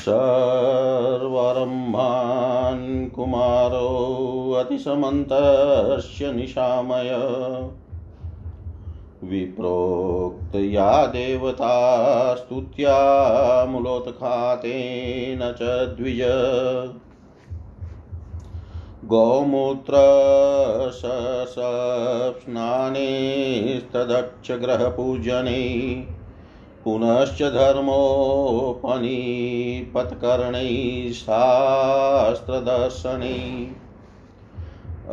सर्वरम्भान् कुमारोऽतिसमन्तस्य निशामय। विप्रोक्तया देवता स्तुत्या मूलोत्खातेन च द्विज। गोमूत्रस्नानेस्तदक्षग्रहपूजने पुनश्च धर्मोपनिपत्करणैः शास्त्रदर्शने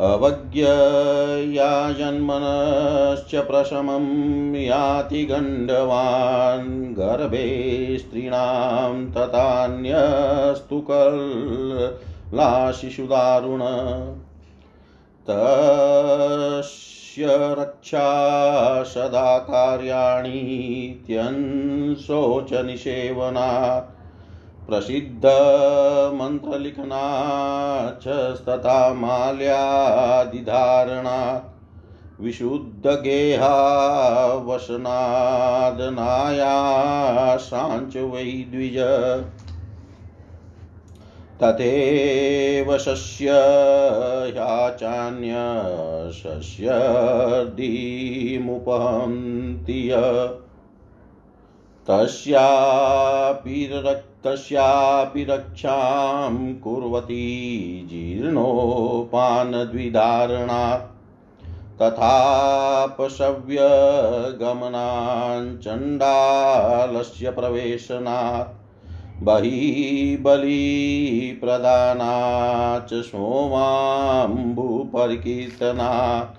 अवज्ञया जन्मनश्च प्रशमं याति गण्डवान् गर्भे स्त्रीणां तथान्यस्तु कल्ला शिशुदारुण तस्य रक्षा सदा कार्याणीत्यंशोचनिषेवनात् प्रसिद्धमन्त्रलिखना च तथा माल्यादिधारणात्। विशुद्धगेहावसनादनायासाञ्च वै द्विज। तथैव शस्य ह्याचान्यशस्यर्दिमुपहन्ति तस्यापि तस्यापि रक्षां कुर्वती जीर्णोपानद्विधारणात् तथापशव्यगमनाञ्चण्डालस्य प्रवेशनात् बहिबलिप्रदानाच्च सोमाम्बुपरिकीर्तनात्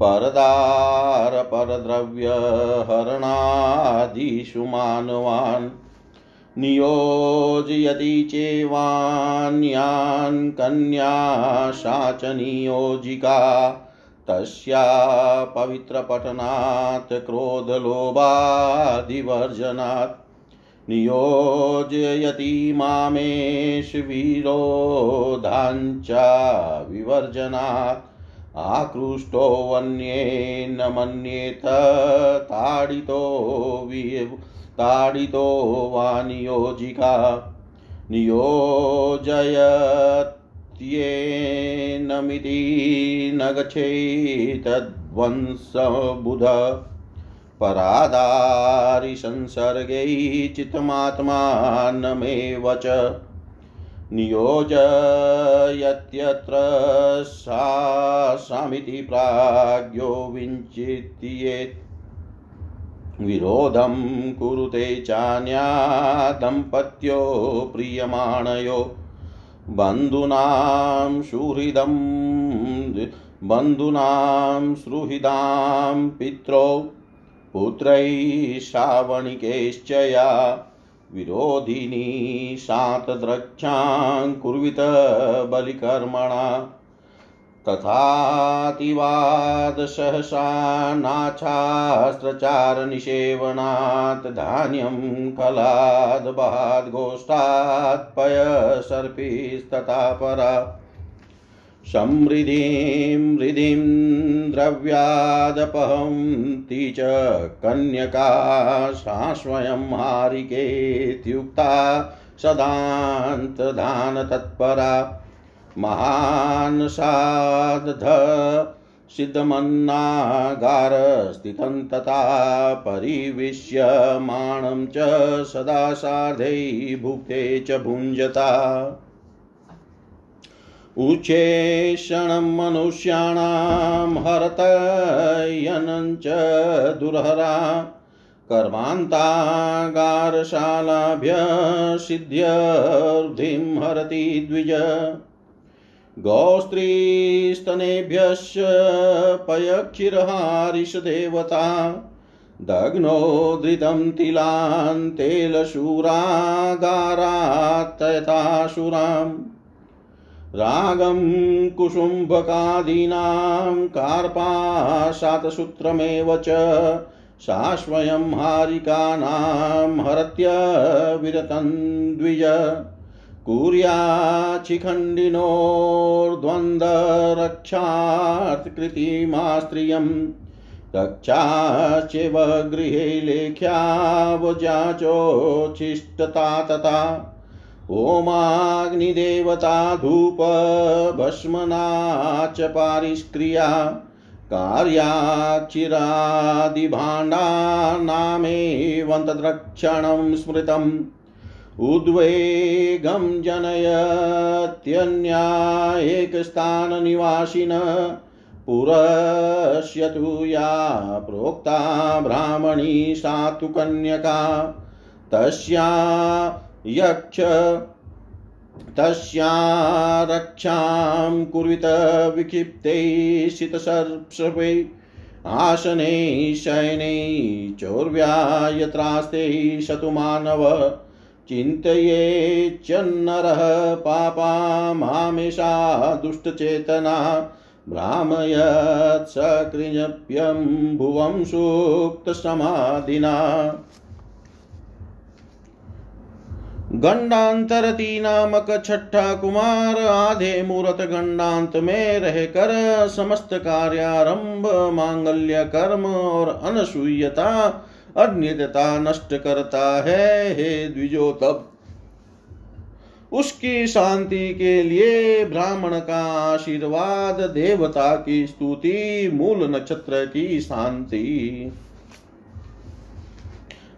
परदारपरद्रव्यहरणादिषु मानवान्। नियोजयति चेवान्यान् कन्या सा च नियोजिका। तस्या पवित्रपठनात् क्रोधलोभादिवर्जनात्। नियोजयति मामेष विरोधाञ्चा विवर्जनात्। आकृष्टोऽन्येन मन्येत ताडितो ताडितो वा नियोजिका नियोजयत्येनमिति न गच्छेतद्वंसबुध परादारिसंसर्गै चित्तमात्मानमेव च नियोजयत्यत्र सामिति प्राज्ञो विञ्चित्येत्। विरोधं कुरुते चान्या दम्पत्यो प्रीयमाणयो। बन्धूनां सुहृदं बन्धूनां सुहृदां पित्रौ। पुत्रैः श्रावणिकैश्च या विरोधिनी शातद्रक्षां कुर्वित बलिकर्मणा। तथातिवादसहसा नाच्छास्त्रचारनिषेवनात् धान्यं कलाद् गोष्ठात् पयसर्पिस्तथा परा। समृद्धिं हृदिं द्रव्यादपहन्ति च कन्यका सा स्वयं हारिकेत्युक्ता सदान्तदानतत्परा। महान् साध सिद्धमन्नागारस्थितं तथा परिविश्यमाणं च सदा सार्धै भुक्ते च भुञ्जता। उच्चेषणं मनुष्याणां हरतयनं च दुर्हरा कर्मान्तागारशालाभ्य सिद्ध्यर्धिं हरति द्विज। गौस्त्रीस्तनेभ्यश्च पयक्षिरहारिषदेवता दग्नो धृतं तिलान्तेलशूरागारात्तयथाशुराम्। रागं कुसुम्भकादीनां कार्पाशातसूत्रमेव च सा स्वयं हारिकानां हरत्यविरतं द्विज। कुर्याच्छिखण्डिनोर्द्वन्द्वरक्षात्कृतिमास्त्रियं रक्षाश्चैव गृहे लेख्यावजाचोच्छिष्टता तथा ओमाग्निदेवता धूप भस्मना च पारिष्क्रिया कार्याक्षिरादिभाण्डानामेवन्तद्रक्षणं स्मृतम्। उद्वेगं जनयत्यन्या एकस्थाननिवासिन पुरस्यतु या प्रोक्ता ब्राह्मणी सा तु कन्यका। तस्या यक्ष तस्या रक्षां कुर्वित विक्षिप्ते शितसर्पे आसने शयने चौर्व्या यत्रास्ते शतुमानव चिन्तयेच्चन्नरः पापा मामेषा दुष्टचेतना भ्रामयत् सुप्तसमाधिना गंडांतरती नामक छठा कुमार आधे मूर्त गंडांत में रहकर समस्त कार्यारंभ, मांगल्य कर्म और अनसुयता अज्ञता नष्ट करता है, हे द्विजो तब उसकी शांति के लिए ब्राह्मण का आशीर्वाद, देवता की स्तुति, मूल नक्षत्र की शांति।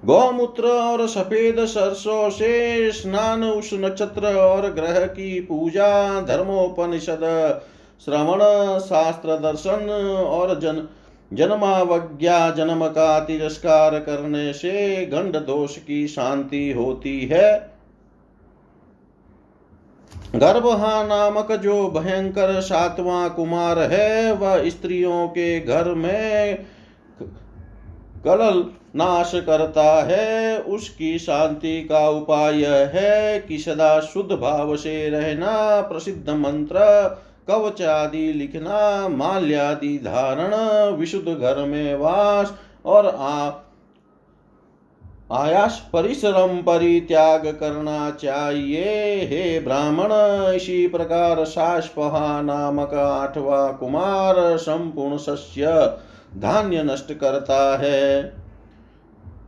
गौमूत्र और सफ़ेद सरसों से स्नान उस नक्षत्र और ग्रह की पूजा, धर्मोपनिषद, श्रवण, शास्त्र दर्शन और जन, जन्मावज्ञा जन्म का तिरस्कार करने से गंड दोष की शांति होती है। गर्भहा नामक जो भयंकर सातवां कुमार है, वह स्त्रियों के घर में कलल नाश करता है, उसकी शांति का उपाय है कि सदा शुद्ध भाव से रहना, प्रसिद्ध मंत्र कवच आदि लिखना, माल्यादि धारण, विशुद्ध घर में वास और आ, आयास परिश्रम परित्याग करना चाहिए। हे ब्राह्मण, इसी प्रकार साष्पहा नामक आठवा कुमार संपूर्ण सस्य धान्य नष्ट करता है।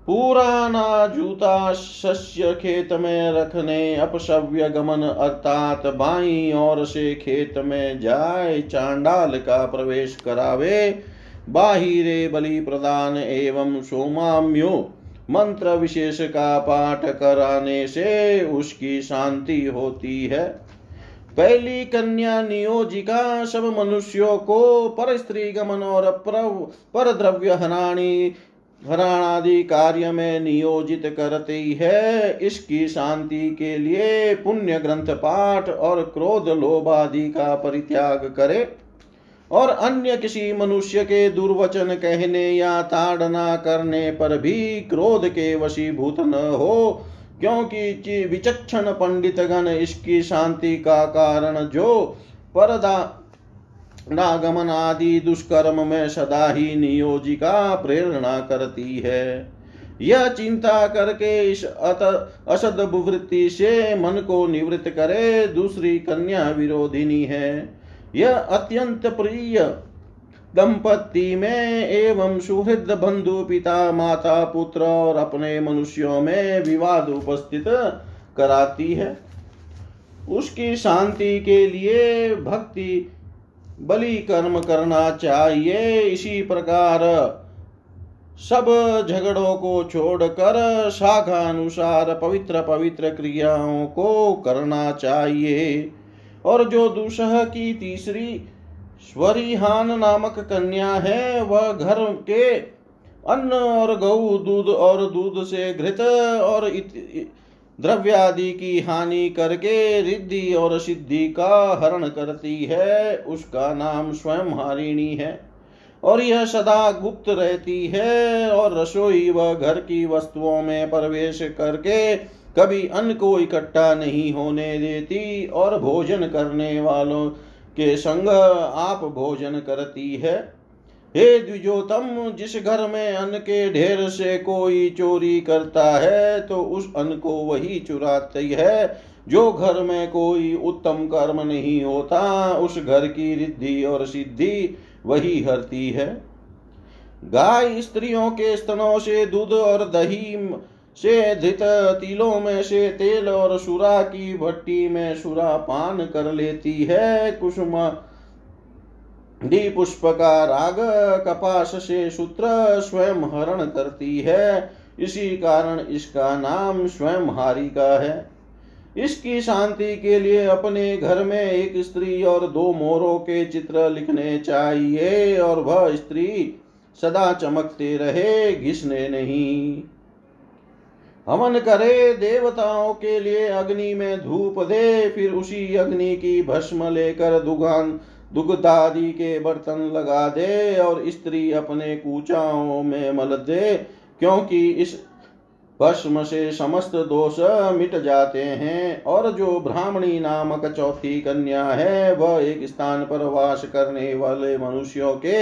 पुराना जूता शस्य खेत में रखने अपसव्य गमन अर्थात बाई और से खेत में जाए, चांडाल का प्रवेश करावे, बाहिरे बलि प्रदान एवं सोमाम्यो, मंत्र विशेष का पाठ कराने से उसकी शांति होती है। पहली कन्या नियोजिका, सब मनुष्यों को पर स्त्री गमन और पर द्रव्य हराणी हराणादि कार्य में नियोजित करती है इसकी शांति के लिए पुण्य ग्रंथ पाठ और क्रोध लोभ आदि का परित्याग करे और अन्य किसी मनुष्य के दुर्वचन कहने या ताड़ना करने पर भी क्रोध के वशीभूत न हो, क्योंकि विचक्षण पंडित गण इसकी शांति का कारण जो परदा नागमन आदि दुष्कर्म में सदा ही नियोजिका प्रेरणा करती है। यह चिंता करके इस असद बुवृत्ति से मन को निवृत्त करे दूसरी कन्या विरोधिनी है। यह अत्यंत प्रिय दंपति में एवं सुहृद बंधु पिता, माता, पुत्र और अपने मनुष्यों में विवाद उपस्थित कराती है। उसकी शांति के लिए भक्ति बलि कर्म करना चाहिए। इसी प्रकार सब झगड़ों को छोड़कर शाखा अनुसार पवित्र पवित्र क्रियाओं को करना चाहिए। और जो दुसह की तीसरी स्वरिहान नामक कन्या है, वह घर के अन्न और गऊ, दूध और दूध से घृत और द्रव्यादि की हानि करके रिद्धि और सिद्धि का हरण करती है, उसका नाम स्वयं हारिणी है। और यह सदा गुप्त रहती है और रसोई व घर की वस्तुओं में प्रवेश करके कभी अन्न को इकट्ठा नहीं होने देती और भोजन करने वालों के संग आप भोजन करती है। हे द्विजोतम, जिस घर में अन्न के ढेर से कोई चोरी करता है तो उस अन्न को वही चुराती है, जो घर में कोई उत्तम कर्म नहीं होता, उस घर की रिद्धि और सिद्धि वही हरती है। गाय स्त्रियों के स्तनों से दूध और दही से धित तिलों में से तेल और सुरा की भट्टी में सुरा पान कर लेती है, कुसुम डी पुष्प का राग कपास से सूत्र स्वयं हरण करती है। इसी कारण इसका नाम स्वयं हारिका है। इसकी शांति के लिए अपने घर में एक स्त्री और दो मोरों के चित्र लिखने चाहिए और वह स्त्री सदा चमकते रहे, घिसने नहीं। हवन करे देवताओं के लिए अग्नि में धूप दे, फिर उसी अग्नि की भस्म लेकर दुगान दुग्धादि के बर्तन लगा दे और स्त्री अपने कूचाओं में मल दे, क्योंकि इस भस्म से समस्त दोष मिट जाते हैं। और जो ब्राह्मणी नामक चौथी कन्या है, वह एक स्थान पर वास करने वाले मनुष्यों के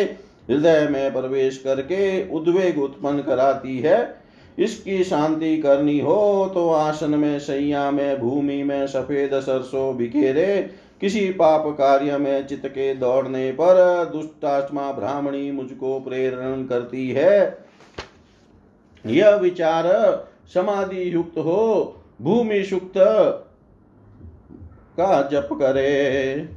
हृदय में प्रवेश करके उद्वेग उत्पन्न कराती है। इसकी शांति करनी हो तो आसन में सैया में, भूमि में सफ़ेद सरसों बिखेरे किसी पाप कार्य में चित के दौड़ने पर दुष्टात्मा ब्राह्मणी मुझको प्रेरण करती है। यह विचार समाधि युक्त हो, भूमि सुक्त का जप करे।